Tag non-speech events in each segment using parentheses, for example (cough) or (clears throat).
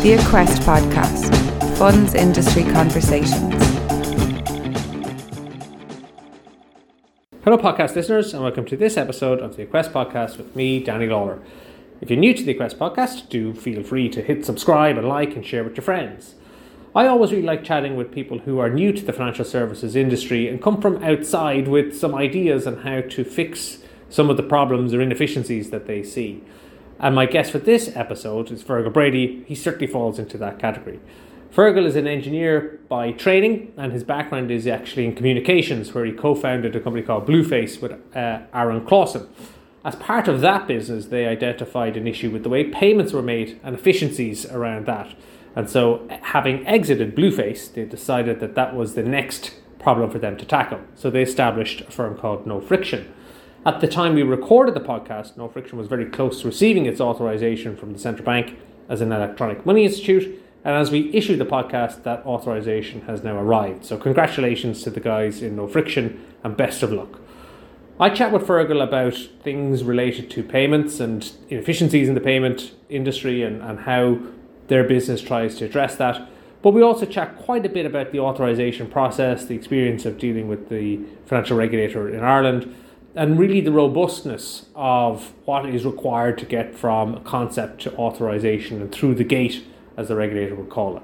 The Equest Podcast Funds Industry Conversations. Hello, podcast listeners, and welcome to this episode of the Equest Podcast with me, Danny Lawler. If you're new to the Equest Podcast, do feel free to hit subscribe and like and share with your friends. I always really like chatting with people who are new to the financial services industry and come from outside with some ideas on how to fix some of the problems or inefficiencies that they see. And my guest for this episode is Feargal Brady. He certainly falls into that category. Feargal is an engineer by training, and his background is actually in communications, where he co founded a company called Blueface with uh, Aaron Clauson. As part of that business, they identified an issue with the way payments were made and efficiencies around that. And so, having exited Blueface, they decided that that was the next problem for them to tackle. So, they established a firm called NoFrixion. At the time we recorded the podcast, NoFrixion was very close to receiving its authorization from the central bank as an electronic money institute. And as we issue the podcast, that authorization has now arrived. So, congratulations to the guys in NoFrixion and best of luck. I chat with Feargal about things related to payments and inefficiencies in the payment industry and, and how their business tries to address that. But we also chat quite a bit about the authorization process, the experience of dealing with the financial regulator in Ireland, and really the robustness of what is required to get from concept to authorization and through the gate, as the regulator would call it.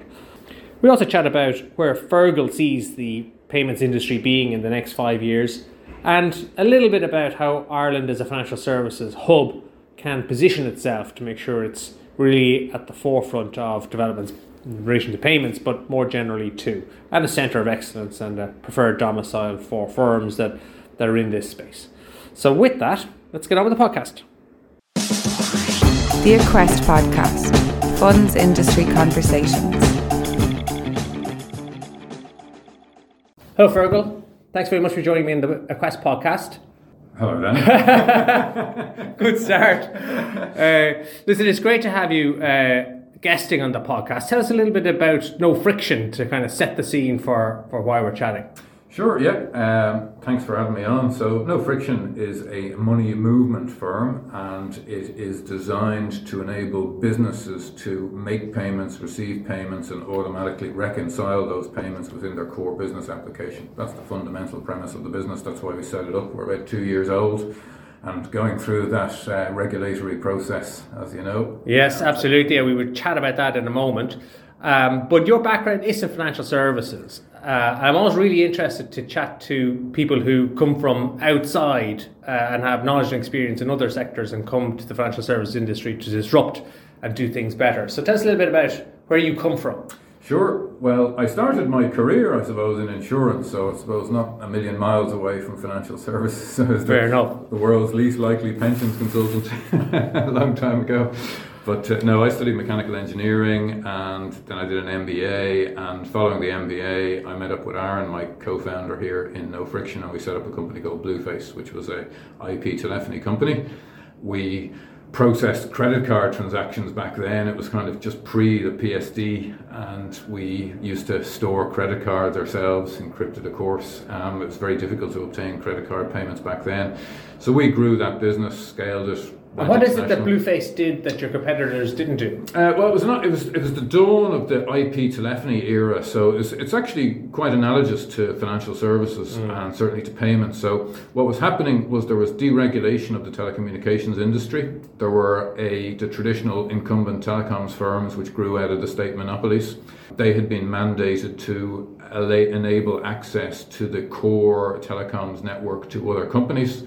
We also chat about where Feargal sees the payments industry being in the next five years, and a little bit about how Ireland as a financial services hub can position itself to make sure it's really at the forefront of developments in relation to payments, but more generally too, and a centre of excellence and a preferred domicile for firms that, that are in this space. So, with that, let's get on with the podcast. The Equest Podcast Funds Industry Conversations. Hello, Feargal. Thanks very much for joining me in the Equest Podcast. Hello, Dan. (laughs) Good start. Uh, listen, it's great to have you uh, guesting on the podcast. Tell us a little bit about NoFrixion to kind of set the scene for, for why we're chatting. Sure, yeah. Um, thanks for having me on. So, NoFrixion is a money movement firm and it is designed to enable businesses to make payments, receive payments, and automatically reconcile those payments within their core business application. That's the fundamental premise of the business. That's why we set it up. We're about two years old and going through that uh, regulatory process, as you know. Yes, absolutely. Yeah, we would chat about that in a moment. Um, but your background is in financial services. Uh, I'm always really interested to chat to people who come from outside uh, and have knowledge and experience in other sectors and come to the financial services industry to disrupt and do things better. So tell us a little bit about where you come from. Sure. Well, I started my career, I suppose, in insurance, so I suppose not a million miles away from financial (laughs) services. Fair the, enough. The world's least likely pensions consultant (laughs) a long time ago. But uh, no, I studied mechanical engineering and then I did an MBA. And following the MBA, I met up with Aaron, my co founder here in NoFrixion, and we set up a company called Blueface, which was a IP telephony company. We processed credit card transactions back then. It was kind of just pre the PSD, and we used to store credit cards ourselves, encrypted, of course. Um, it was very difficult to obtain credit card payments back then. So we grew that business, scaled it, what is it that Blueface did that your competitors didn't do? Uh, well, it was not. It was it was the dawn of the IP telephony era. So it's it's actually quite analogous to financial services mm. and certainly to payments. So what was happening was there was deregulation of the telecommunications industry. There were a the traditional incumbent telecoms firms which grew out of the state monopolies. They had been mandated to enable access to the core telecoms network to other companies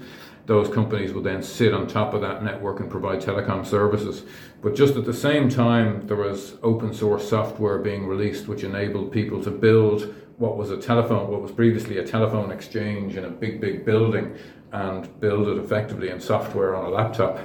those companies will then sit on top of that network and provide telecom services. But just at the same time, there was open source software being released which enabled people to build what was a telephone, what was previously a telephone exchange in a big, big building and build it effectively in software on a laptop.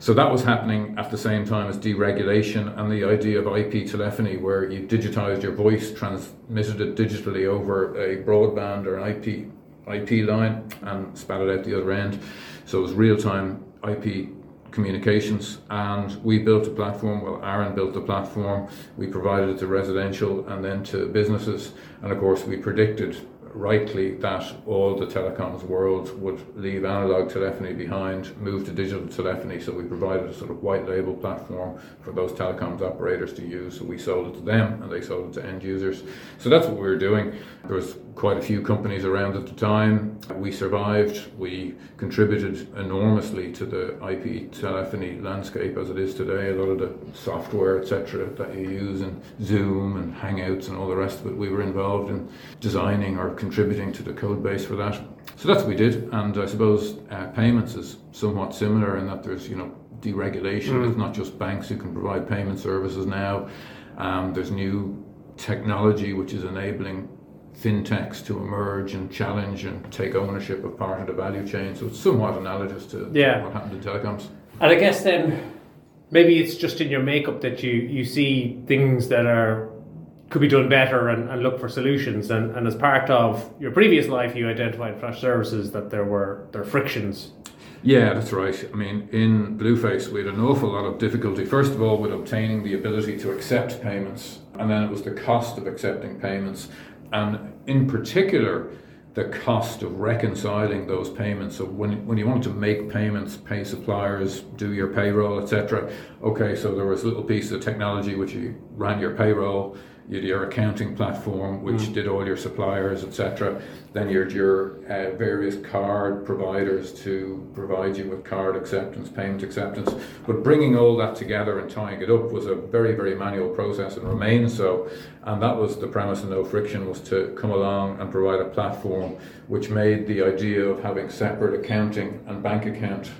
So that was happening at the same time as deregulation and the idea of IP telephony, where you digitized your voice, transmitted it digitally over a broadband or an IP IP line and spat it out the other end. So it was real time IP communications and we built a platform well aaron built the platform we provided it to residential and then to businesses and of course we predicted rightly that all the telecoms world would leave analog telephony behind, move to digital telephony. So we provided a sort of white label platform for those telecoms operators to use. So we sold it to them and they sold it to end users. So that's what we were doing. There was quite a few companies around at the time. We survived. We contributed enormously to the IP telephony landscape as it is today. A lot of the software, etc., that you use in Zoom and Hangouts and all the rest of it, we were involved in designing or contributing to the code base for that. So that's what we did. And I suppose uh, payments is somewhat similar in that there's you know deregulation. Mm. It's not just banks who can provide payment services now. Um, there's new technology which is enabling fintechs to emerge and challenge and take ownership of part of the value chain. So it's somewhat analogous to yeah. what happened in telecoms. And I guess then maybe it's just in your makeup that you, you see things that are could be done better and, and look for solutions. And, and as part of your previous life, you identified Flash Services that there were there are frictions. Yeah, that's right. I mean, in Blueface, we had an awful lot of difficulty. First of all, with obtaining the ability to accept payments, and then it was the cost of accepting payments and in particular, the cost of reconciling those payments. So when, when you wanted to make payments, pay suppliers, do your payroll, etc. Okay, so there was a little piece of technology which you ran your payroll, you your accounting platform, which mm. did all your suppliers, etc. Then you had your uh, various card providers to provide you with card acceptance, payment acceptance. But bringing all that together and tying it up was a very, very manual process and remains so. And that was the premise of NoFrixion was to come along and provide a platform which made the idea of having separate accounting and bank account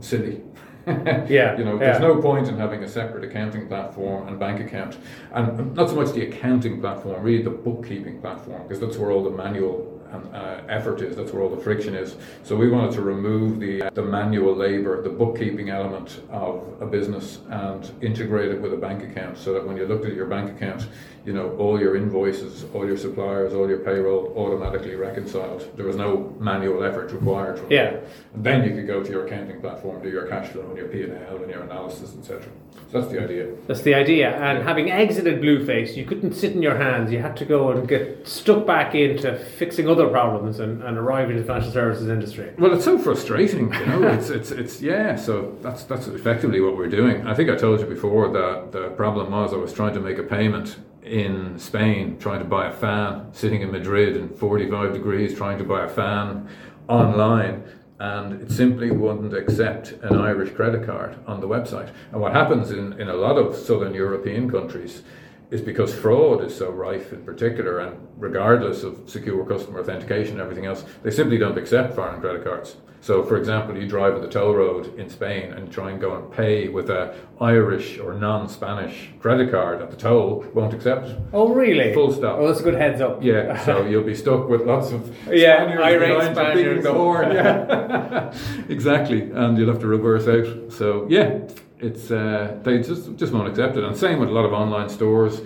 silly. (laughs) (laughs) yeah. You know, yeah. there's no point in having a separate accounting platform and bank account. And not so much the accounting platform, really the bookkeeping platform, because that's where all the manual uh, effort is. That's where all the friction is. So we wanted to remove the uh, the manual labor, the bookkeeping element of a business, and integrate it with a bank account, so that when you looked at your bank account, you know all your invoices, all your suppliers, all your payroll automatically reconciled. There was no manual effort required. yeah. And then you could go to your accounting platform, do your cash flow and your P and your analysis, etc. So that's the idea. That's the idea. And having exited Blueface, you couldn't sit in your hands. You had to go and get stuck back into fixing other problems and, and arrive in the financial services industry. Well, it's so frustrating, you know. it's, it's, it's, yeah, so that's, that's effectively what we're doing. I think I told you before that the problem was I was trying to make a payment in Spain, trying to buy a fan, sitting in Madrid in 45 degrees, trying to buy a fan online and it simply wouldn't accept an Irish credit card on the website. And what happens in, in a lot of southern European countries is because fraud is so rife in particular, and regardless of secure customer authentication and everything else, they simply don't accept foreign credit cards. So, for example, you drive on the toll road in Spain and try and go and pay with a Irish or non-Spanish credit card at the toll, won't accept it. Oh, really? Full stop. Oh, that's a good heads up. Yeah, so you'll be stuck with lots of (laughs) yeah, Spaniards irate Spaniards. the horn. Yeah, (laughs) (laughs) exactly, and you'll have to reverse out. So yeah, it's uh, they just just won't accept it. And same with a lot of online stores.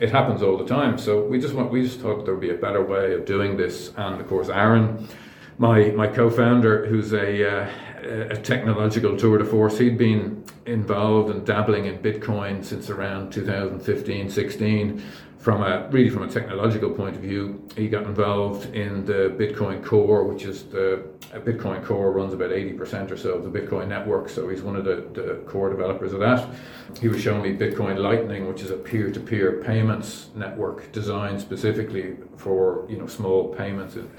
It happens all the time. So we just want we just thought there would be a better way of doing this. And of course, Aaron, my my co-founder, who's a uh, a technological tour de force. He'd been involved and dabbling in Bitcoin since around 2015, 16 from a really from a technological point of view, he got involved in the Bitcoin Core, which is the Bitcoin Core runs about eighty percent or so of the Bitcoin network. So he's one of the, the core developers of that. He was showing me Bitcoin Lightning, which is a peer-to-peer payments network designed specifically for you know small payments, and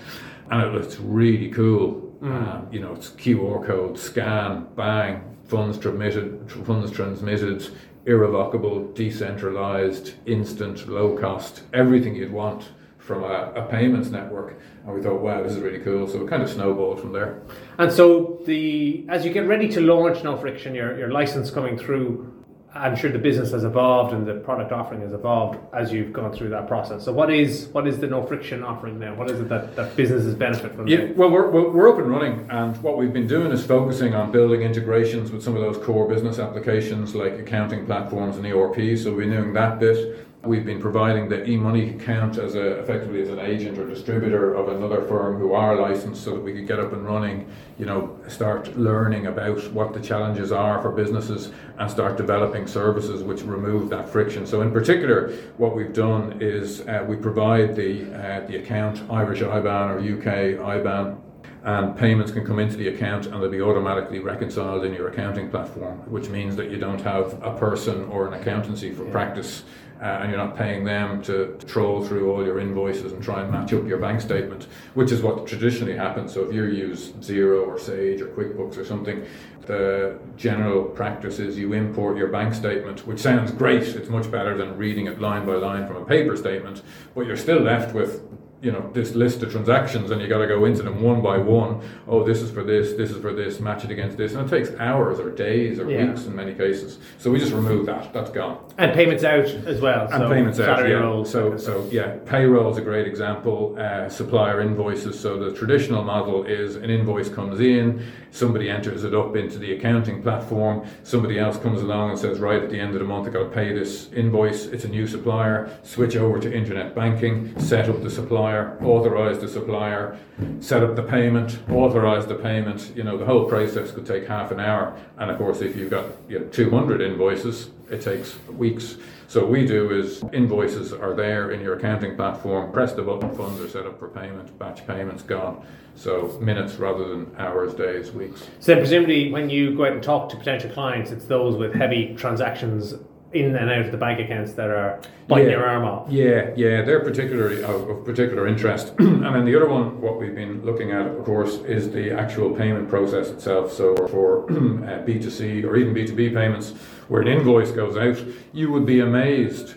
it looks really cool. Mm. Um, you know, it's QR code, scan, bang, funds transmitted, funds transmitted irrevocable, decentralized, instant, low cost, everything you'd want from a, a, payments network. And we thought, wow, this is really cool. So it kind of snowballed from there. And so the as you get ready to launch No Friction, your, your license coming through, I'm sure the business has evolved and the product offering has evolved as you've gone through that process. So what is what is the NoFrixion offering now? What is it that, that businesses benefit from? Yeah, well, we're, we're up and running, and what we've been doing is focusing on building integrations with some of those core business applications like accounting platforms and ERP. So we're doing that bit. We've been providing the e-money account as a, effectively as an agent or distributor of another firm who are licensed so that we could get up and running, you know, start learning about what the challenges are for businesses and start developing services which remove that friction. So in particular, what we've done is uh, we provide the, uh, the account Irish IBAN or UK IBAN and payments can come into the account and they'll be automatically reconciled in your accounting platform, which means that you don't have a person or an accountancy for yeah. practice. Uh, and you're not paying them to, to, troll through all your invoices and try and match up your bank statement, which is what traditionally happens. So if you use Xero or Sage or QuickBooks or something, the general practice is you import your bank statement, which sounds great. It's much better than reading it line by line from a paper statement, but you're still left with you know this list of transactions and you got to go into them one by one. Oh this is for this this is for this match it against this. And it takes hours or days or yeah. weeks in many cases. So we just remove that. That's gone. And payments out as well and so payments out yeah. rolls, so so yeah payroll is a great example. Uh, supplier invoices. So the traditional model is an invoice comes in somebody enters it up into the accounting platform somebody else comes along and says right at the end of the month i got to pay this invoice. It's a new supplier. Switch over to internet banking set up the supplier supplier, authorize the supplier, set up the payment, authorize the payment. You know, the whole process could take half an hour. And of course, if you've got you know, 200 invoices, it takes weeks. So what we do is invoices are there in your accounting platform. Press the button, funds are set up for payment, batch payments gone. So minutes rather than hours, days, weeks. So presumably when you go out and talk to potential clients, it's those with heavy transactions in and out of the bank accounts that are biting yeah, your arm off. Yeah, yeah, they're particularly of, of particular interest. (clears throat) and then the other one, what we've been looking at, of course, is the actual payment process itself. So for (clears throat) uh, B2C or even B2B payments, where an invoice goes out, you would be amazed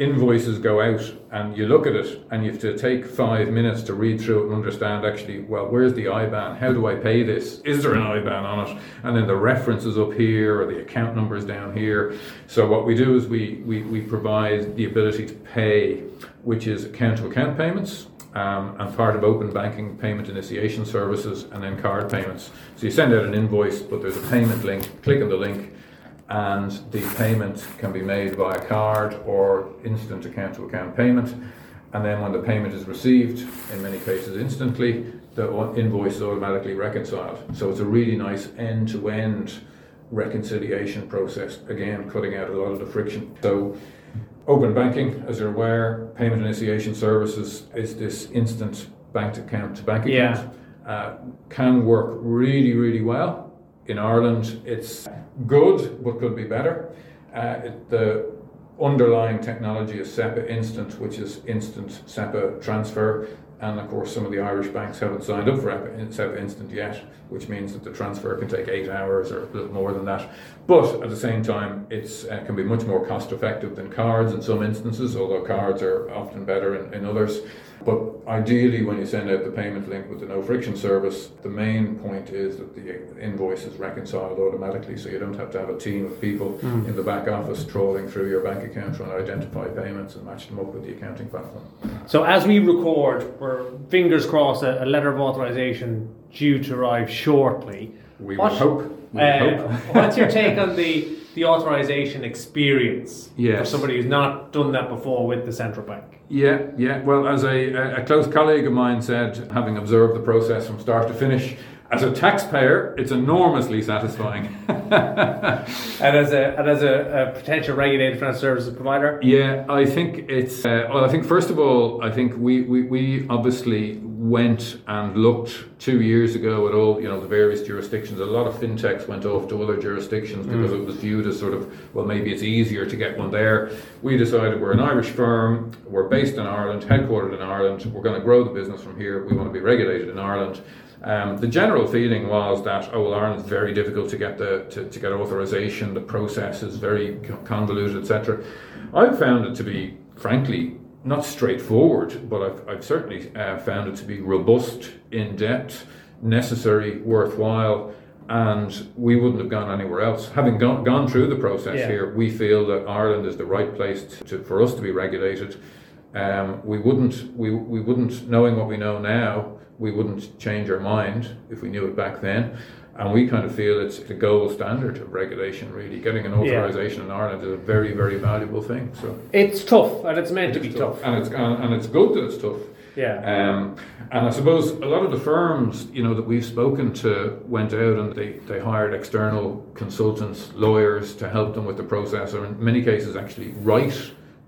invoices go out and you look at it and you have to take five minutes to read through it and understand actually, well, where's the IBAN? How do I pay this? Is there an IBAN on it? And then the reference is up here or the account number is down here. So what we do is we, we, we provide the ability to pay, which is account to account payments. Um, and part of open banking payment initiation services and then card payments. So you send out an invoice, but there's a payment link, click on the link, and the payment can be made via card or instant account to account payment. And then when the payment is received, in many cases instantly, the invoice is automatically reconciled. So it's a really nice end to end reconciliation process, again, cutting out a lot of the friction. So open banking, as you're aware, payment initiation services is this instant bank account to bank account. Yeah. Uh, can work really, really well in Ireland, it's good but could be better. Uh, it, the underlying technology is SEPA Instant, which is instant SEPA transfer. And of course, some of the Irish banks haven't signed up for SEPA Instant yet, which means that the transfer can take eight hours or a little more than that. But at the same time, it uh, can be much more cost effective than cards in some instances, although cards are often better in, in others. But ideally, when you send out the payment link with the NoFrixion service, the main point is that the invoice is reconciled automatically, so you don't have to have a team of people mm. in the back office trawling through your bank account trying to identify payments and match them up with the accounting platform. So, as we record, we're fingers crossed a, a letter of authorization due to arrive shortly. We what, hope. We uh, hope. (laughs) what's your take on the the authorization experience yes. for somebody who's not done that before with the central bank? Yeah, yeah. Well, as a, a close colleague of mine said, having observed the process from start to finish, as a taxpayer, it's enormously satisfying. (laughs) and as a and as a, a, potential regulated financial services provider, yeah, I think it's. Uh, well, I think first of all, I think we, we we obviously went and looked two years ago at all you know the various jurisdictions. A lot of fintechs went off to other jurisdictions because mm. it was viewed as sort of well maybe it's easier to get one there. We decided we're an Irish firm, we're based in Ireland, headquartered in Ireland. We're going to grow the business from here. We want to be regulated in Ireland um, the general feeling was that oh well, Ireland's very difficult to get the to, to get authorization. The process is very convoluted, etc. I've found it to be, frankly, not straightforward, but I've, I've certainly uh, found it to be robust, in depth, necessary, worthwhile, and we wouldn't have gone anywhere else. Having gone, gone through the process yeah. here, we feel that Ireland is the right place to, for us to be regulated. Um, we wouldn't, we, we wouldn't, knowing what we know now, we wouldn't change our mind if we knew it back then. And we kind of feel it's the gold standard of regulation, really. Getting an Yeah. authorization in Ireland is a very, very valuable thing. So It's tough, and it's meant to be it's tough. And it's, and, and it's good that it's tough. Yeah. Um, and I suppose a lot of the firms, you know, that we've spoken to went out and they, they hired external consultants, lawyers to help them with the process, or in many cases actually write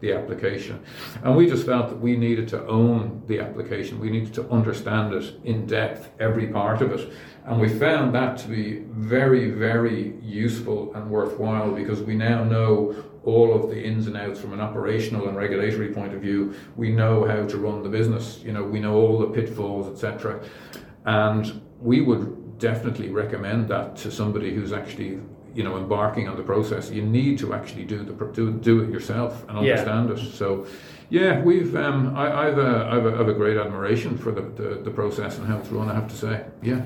the application. And we just felt that we needed to own the application. We needed to understand it in depth, every part of it. And we found that to be very, very useful and worthwhile because we now know all of the ins and outs from an operational and regulatory point of view. We know how to run the business. You know, we know all the pitfalls, etc. And we would definitely recommend that to somebody who's actually, you know, embarking on the process. You need to actually do the do, do it yourself and Yeah. understand it. So, yeah, we've um, I, I've a, I've a, I've a great admiration for the, the, the process and how it's run. I have to say, yeah.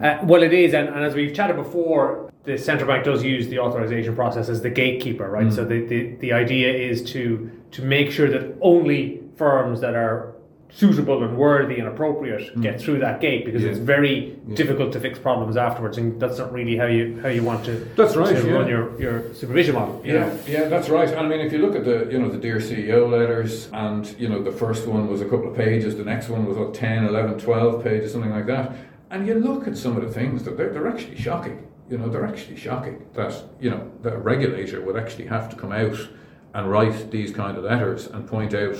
Uh, well, it is, and, and as we've chatted before, the central bank does use the authorization process as the gatekeeper, right? So the, the, the idea is to to make sure that only firms that are suitable and worthy and appropriate get through that gate because Yeah. it's very difficult to fix problems afterwards, and that's not really how you how you want to That's right, to yeah. run your, your supervision model. you Yeah, know? yeah, that's right. I mean, if you look at the, you know, the Dear CEO letters, and, you know, the first one was a couple of pages, the next one was like 10, 11, 12 pages, something like that. And you look at some of the things that they're, they're actually shocking. You know, they're actually shocking that, you know, that a regulator would actually have to come out and write these kind of letters and point out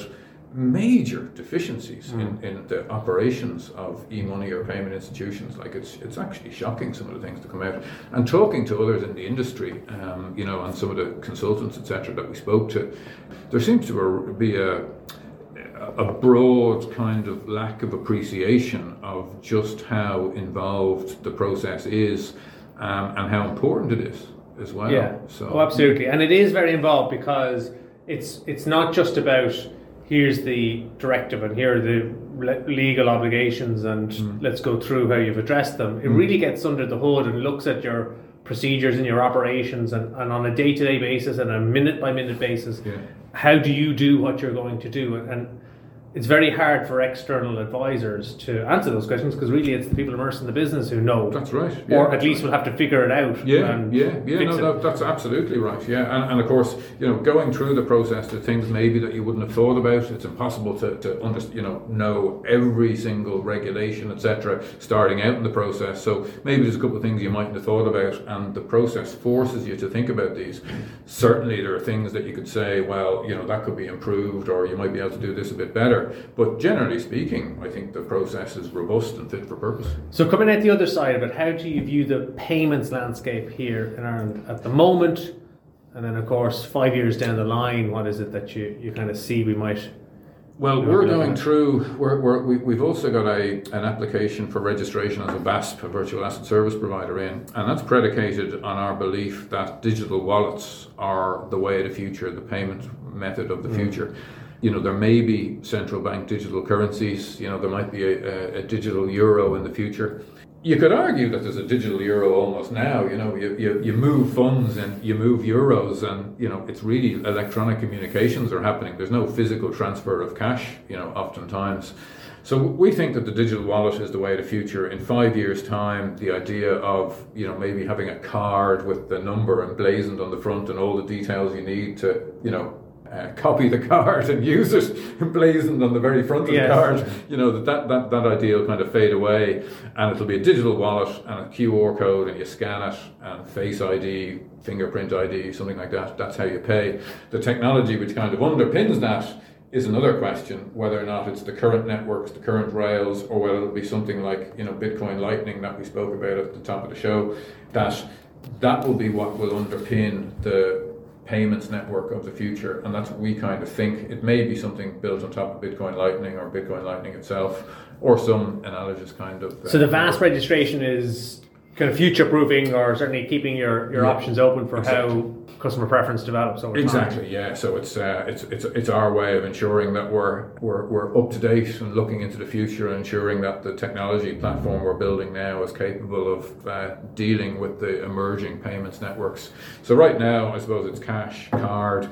major deficiencies in, in the operations of e-money or payment institutions. Like it's it's actually shocking some of the things that come out. And talking to others in the industry, um, you know, and some of the consultants, etc., that we spoke to, there seems to be a a broad kind of lack of appreciation of just how involved the process is um, and how important it is as well. Yeah. So oh, absolutely, and it is very involved because it's it's not just about here's the directive and here are the le- legal obligations and Mm. let's go through how you've addressed them. It really gets under the hood and looks at your procedures and your operations and, and on a day to day basis and a minute by minute basis. Yeah. How do you do what you're going to do? And, and it's very hard for external advisors to answer those questions because really it's the people immersed in the business who know, That's right. or at least will have to figure it out. Yeah, yeah, yeah. No, that, that's absolutely right. Yeah, and, and of course, you know, going through the process, the things maybe that you wouldn't have thought about. It's impossible to, to under, you know know every single regulation, etc. Starting out in the process, so maybe there's a couple of things you mightn't have thought about, and the process forces you to think about these. Certainly, there are things that you could say, well, you know, that could be improved, or you might be able to do this a bit better. But generally speaking, I think the process is robust and fit for purpose. So coming at the other side of it, how do you view the payments landscape here in Ireland at the moment? And then of course five years down the line, what is it that you, you kind of see we might Well, we're going through. We're, we're, we, we've also got a an application for registration as a VASP, a virtual asset service provider, in, and that's predicated on our belief that digital wallets are the way of the future, the payment method of the hmm. future. You know, there may be central bank digital currencies. You know, there might be a, a, digital euro in the future. You could argue that there's a digital euro almost now. You know, you, you, you move funds and you move euros, and you know it's really electronic communications are happening. There's no physical transfer of cash. You know, oftentimes. So we think that the digital wallet is the way of the future. In five years' time, the idea of you know maybe having a card with the number emblazoned on the front and all the details you need to you know uh, copy the (laughs) card and use it emblazoned on the very front of Yes. the card. You know that, that that that idea will kind of fade away, and it'll be a digital wallet and a QR code, and you scan it and Face ID, fingerprint ID, something like that. That's how you pay. The technology which kind of underpins that is another question whether or not it's the current networks, the current rails, or whether it'll be something like you know Bitcoin Lightning that we spoke about at the top of the show. That that will be what will underpin the payments network of the future, and that's what we kind of think. It may be something built on top of Bitcoin Lightning or Bitcoin Lightning itself, or some analogous kind of. So the uh, VASP registration is kind of future proofing or certainly keeping your, your Yeah. options open for Exactly. how customer preference develops over time. Exactly, yeah. So it's uh, it's it's it's our way of ensuring that we're we're we're up to date and looking into the future, and ensuring that the technology platform we're building now is capable of uh, dealing with the emerging payments networks. So right now, I suppose it's cash, card.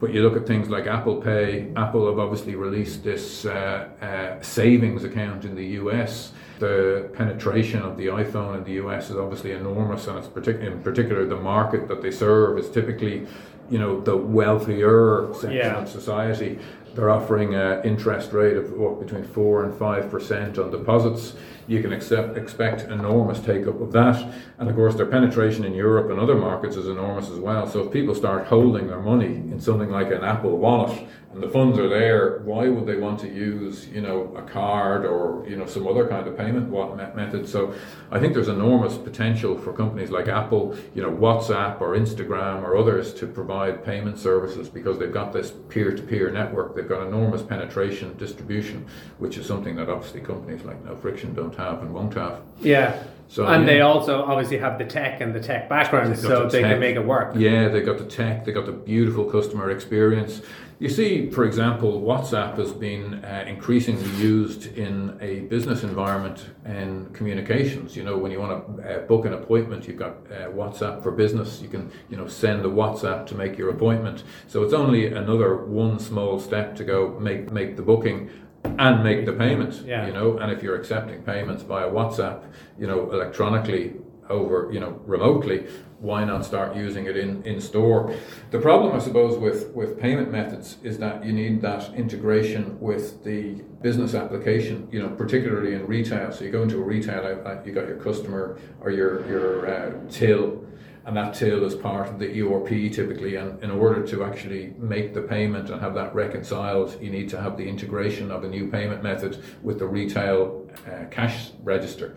But you look at things like Apple Pay. Apple have obviously released this uh, uh, savings account in the US. The penetration of the iPhone in the US is obviously enormous, and it's partic- in particular the market that they serve is typically, you know, the wealthier section Yeah. of society. They're offering an interest rate of what, between four and five percent on deposits. You can accept, expect enormous take up of that, and of course their penetration in Europe and other markets is enormous as well. So if people start holding their money in something like an Apple Wallet and the funds are there, why would they want to use, you know, a card or you know some other kind of payment method? So I think there's enormous potential for companies like Apple, you know, WhatsApp or Instagram or others to provide payment services because they've got this peer-to-peer network. They've got enormous penetration, distribution, which is something that obviously companies like NoFrixion don't have and won't have. Yeah. So, and yeah. they also obviously have the tech and the tech background, so the they tech. can make it work. Yeah, they got the tech, they got the beautiful customer experience. You see, for example, WhatsApp has been uh, increasingly used in a business environment in communications. You know, when you want to uh, book an appointment, you've got uh, WhatsApp for business. You can, you know, send a WhatsApp to make your appointment. So it's only another one small step to go make make the booking and make the payment. Yeah. You know, and if you're accepting payments via WhatsApp, you know, electronically over, you know, remotely, why not start using it in, in store? The problem, I suppose, with, with payment methods is that you need that integration with the business application, you know, particularly in retail. So you go into a retail outlet, you got your customer or your, your uh, till, and that till is part of the ERP typically. And in order to actually make the payment and have that reconciled, you need to have the integration of a new payment method with the retail uh, cash register.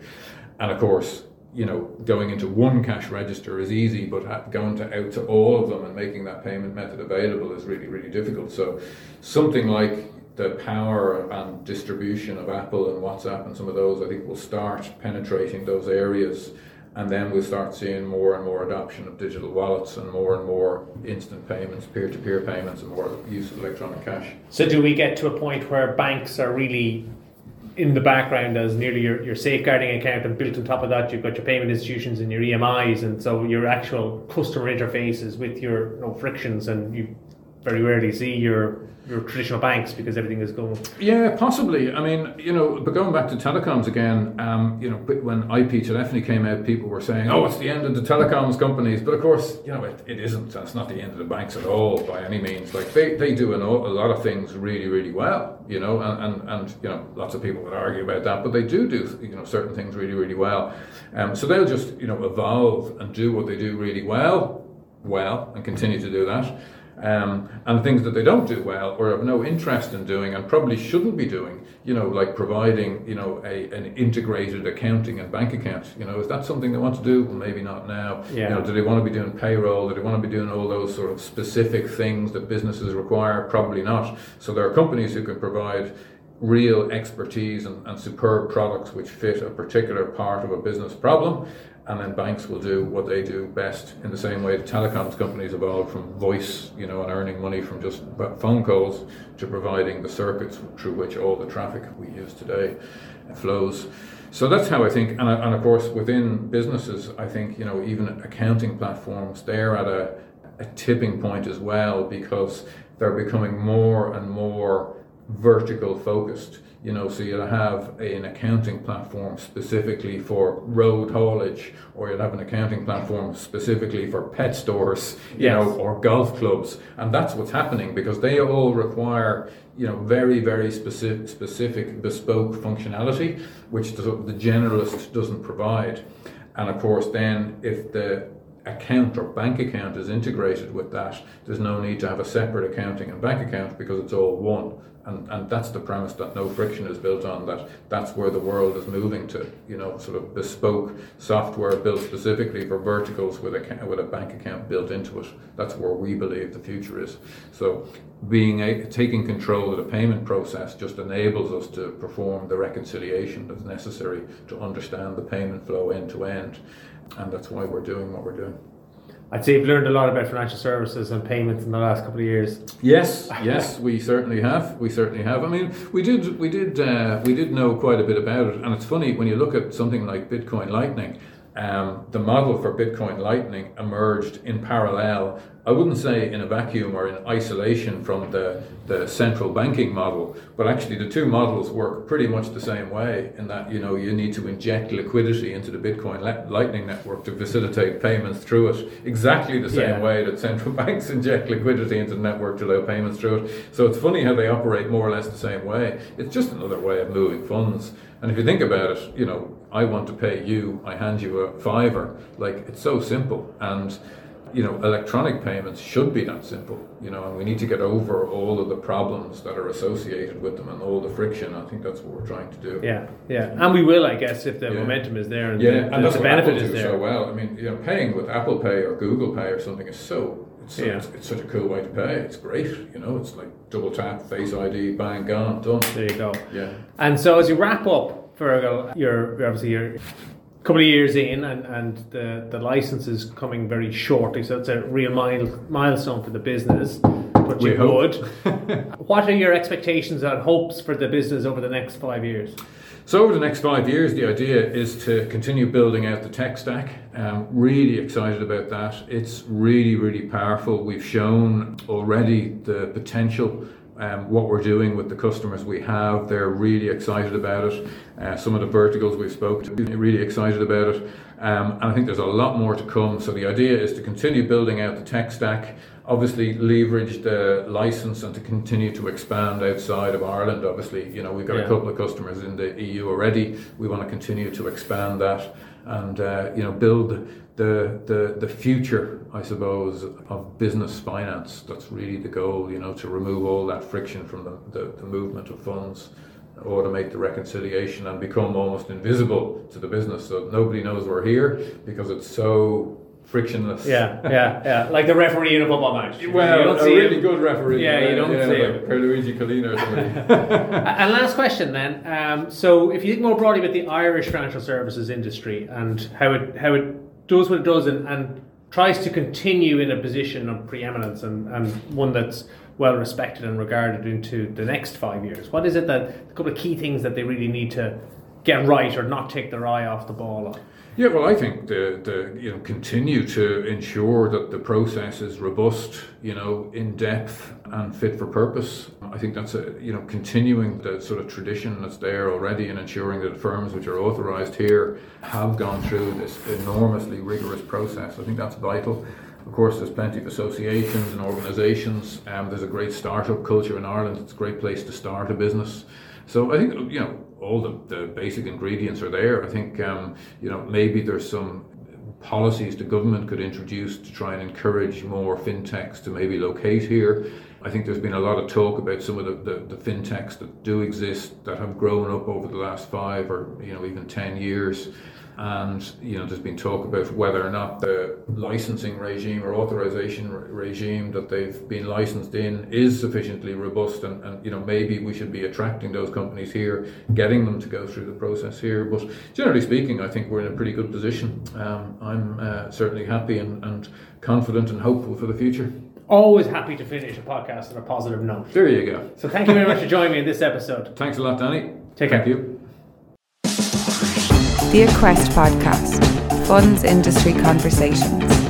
And of course, you know, going into one cash register is easy, but going to out to all of them and making that payment method available is really, really difficult. So, something like the power and distribution of Apple and WhatsApp and some of those, I think, will start penetrating those areas, and then we'll start seeing more and more adoption of digital wallets and more and more instant payments, peer-to-peer payments, and more use of electronic cash. So do we get to a point where banks are really in the background as nearly your, your safeguarding account and built on top of that you've got your payment institutions and your EMIs and so your actual customer interfaces with your NoFrixions and you very rarely see your your traditional banks because everything is going Yeah, possibly. I mean, you know, but going back to telecoms again, um, you know, when IP telephony came out, people were saying, "Oh, it's the end of the telecoms companies," but of course, you know, it, it isn't. It's not the end of the banks at all by any means. Like they, they do an, a lot of things really, really well, you know, and, and, and you know, lots of people would argue about that, but they do do you know certain things really, really well. Um, so they'll just you know evolve and do what they do really well, well, and continue to do that um, and things that they don't do well or have no interest in doing and probably shouldn't be doing, you know, like providing, you know, a, an integrated accounting and bank account. You know, is that something they want to do? Well, maybe not now. Yeah. You know, do they want to be doing payroll? Do they want to be doing all those sort of specific things that businesses require? Probably not. So there are companies who can provide real expertise and, and superb products which fit a particular part of a business problem and then banks will do what they do best in the same way the telecoms companies evolved from voice, you know, and earning money from just phone calls to providing the circuits through which all the traffic we use today flows. So that's how I think, and, and of course within businesses, I think you know even accounting platforms they're at a, a tipping point as well because they're becoming more and more vertical focused. You know, so you'll have an accounting platform specifically for road haulage, or you'll have an accounting platform specifically for pet stores, you Yes. know, or golf clubs, and that's what's happening because they all require, you know, very very specific, specific bespoke functionality, which the, the generalist doesn't provide, and of course then if the account or bank account is integrated with that, there's no need to have a separate accounting and bank account because it's all one. And, and that's the premise that NoFrixion is built on, that that's where the world is moving to, you know, sort of bespoke software built specifically for verticals with a, with a bank account built into it. That's where we believe the future is. So being a, taking control of the payment process just enables us to perform the reconciliation that's necessary to understand the payment flow end to end. And that's why we're doing what we're doing. I'd say you've learned a lot about financial services and payments in the last couple of years. Yes, yes, we certainly have. We certainly have. I mean, we did, we did, uh, we did know quite a bit about it. And it's funny when you look at something like Bitcoin Lightning. Um, the model for Bitcoin Lightning emerged in parallel. I wouldn't say in a vacuum or in isolation from the, the central banking model, but actually the two models work pretty much the same way in that you know you need to inject liquidity into the Bitcoin Lightning network to facilitate payments through it, exactly the same Yeah. way that central (laughs) banks inject liquidity into the network to allow payments through it. So it's funny how they operate more or less the same way. It's just another way of moving funds. And if you think about it, you know, I want to pay you, I hand you a fiver. Like it's so simple. And you know, electronic payments should be that simple, you know, and we need to get over all of the problems that are associated with them and all the friction. I think that's what we're trying to do. Yeah, yeah, and we will, I guess, if the Yeah. momentum is there and Yeah, the, and that's the what benefit Apple is do there. so well. I mean, you know, paying with Apple Pay or Google Pay or something is so it's, so, Yeah. it's, it's such a cool way to pay. It's great, you know. It's like double tap, Face ID, bang, gone, done. There you go. Yeah. And so, as you wrap up, Feargal, you're you're obviously you're a couple of years in, and, and the, the license is coming very shortly, so it's a real mile, milestone for the business. But We you hope. would. (laughs) what are your expectations and hopes for the business over the next five years? So over the next five years, the idea is to continue building out the tech stack. Um, really excited about that. It's really, really powerful. We've shown already the potential. Um, what we're doing with the customers we have, they're really excited about it. Uh, some of the verticals we've spoken to, really excited about it. Um, and I think there's a lot more to come. So the idea is to continue building out the tech stack, obviously leverage the license and to continue to expand outside of Ireland. Obviously, you know, we've got Yeah. a couple of customers in the EU already. We want to continue to expand that and, uh, you know, build the, the, the future, I suppose, of business finance. That's really the goal, you know, to remove all that friction from the, the, the movement of funds automate the reconciliation and become almost invisible to the business so nobody knows we're here because it's so frictionless. Yeah, yeah, yeah. Like the referee in a football match. Well, You don't a see really him. good referee. Yeah, you don't yeah, see like him. Pierluigi Collina or somebody. (laughs) (laughs) And last question then. Um, so, if you think more broadly about the Irish financial services industry and how it how it does what it does and, and tries to continue in a position of preeminence and, and one that's well respected and regarded into the next five years, what is it that a couple of key things that they really need to get right or not take their eye off the ball on? Yeah, well, I think the, the you know continue to ensure that the process is robust, you know, in depth and fit for purpose. I think that's a you know continuing the sort of tradition that's there already and ensuring that firms which are authorised here have gone through this enormously rigorous process. I think that's vital. Of course, there's plenty of associations and organisations. Um, there's a great startup culture in Ireland. It's a great place to start a business. So I think you know all the, the basic ingredients are there. I think um, you know maybe there's some policies the government could introduce to try and encourage more fintechs to maybe locate here. I think there's been a lot of talk about some of the, the, the fintechs that do exist that have grown up over the last five or you know even ten years. And you know, there's been talk about whether or not the licensing regime or authorization re- regime that they've been licensed in is sufficiently robust, and, and you know, maybe we should be attracting those companies here, getting them to go through the process here. But generally speaking, I think we're in a pretty good position. Um, I'm uh, certainly happy and, and confident and hopeful for the future. Always happy to finish a podcast on a positive note. There you go. So, thank you very much for joining me in this episode. Thanks a lot, Danny. Take Thank care. you. The Equest Podcast Funds Industry Conversations.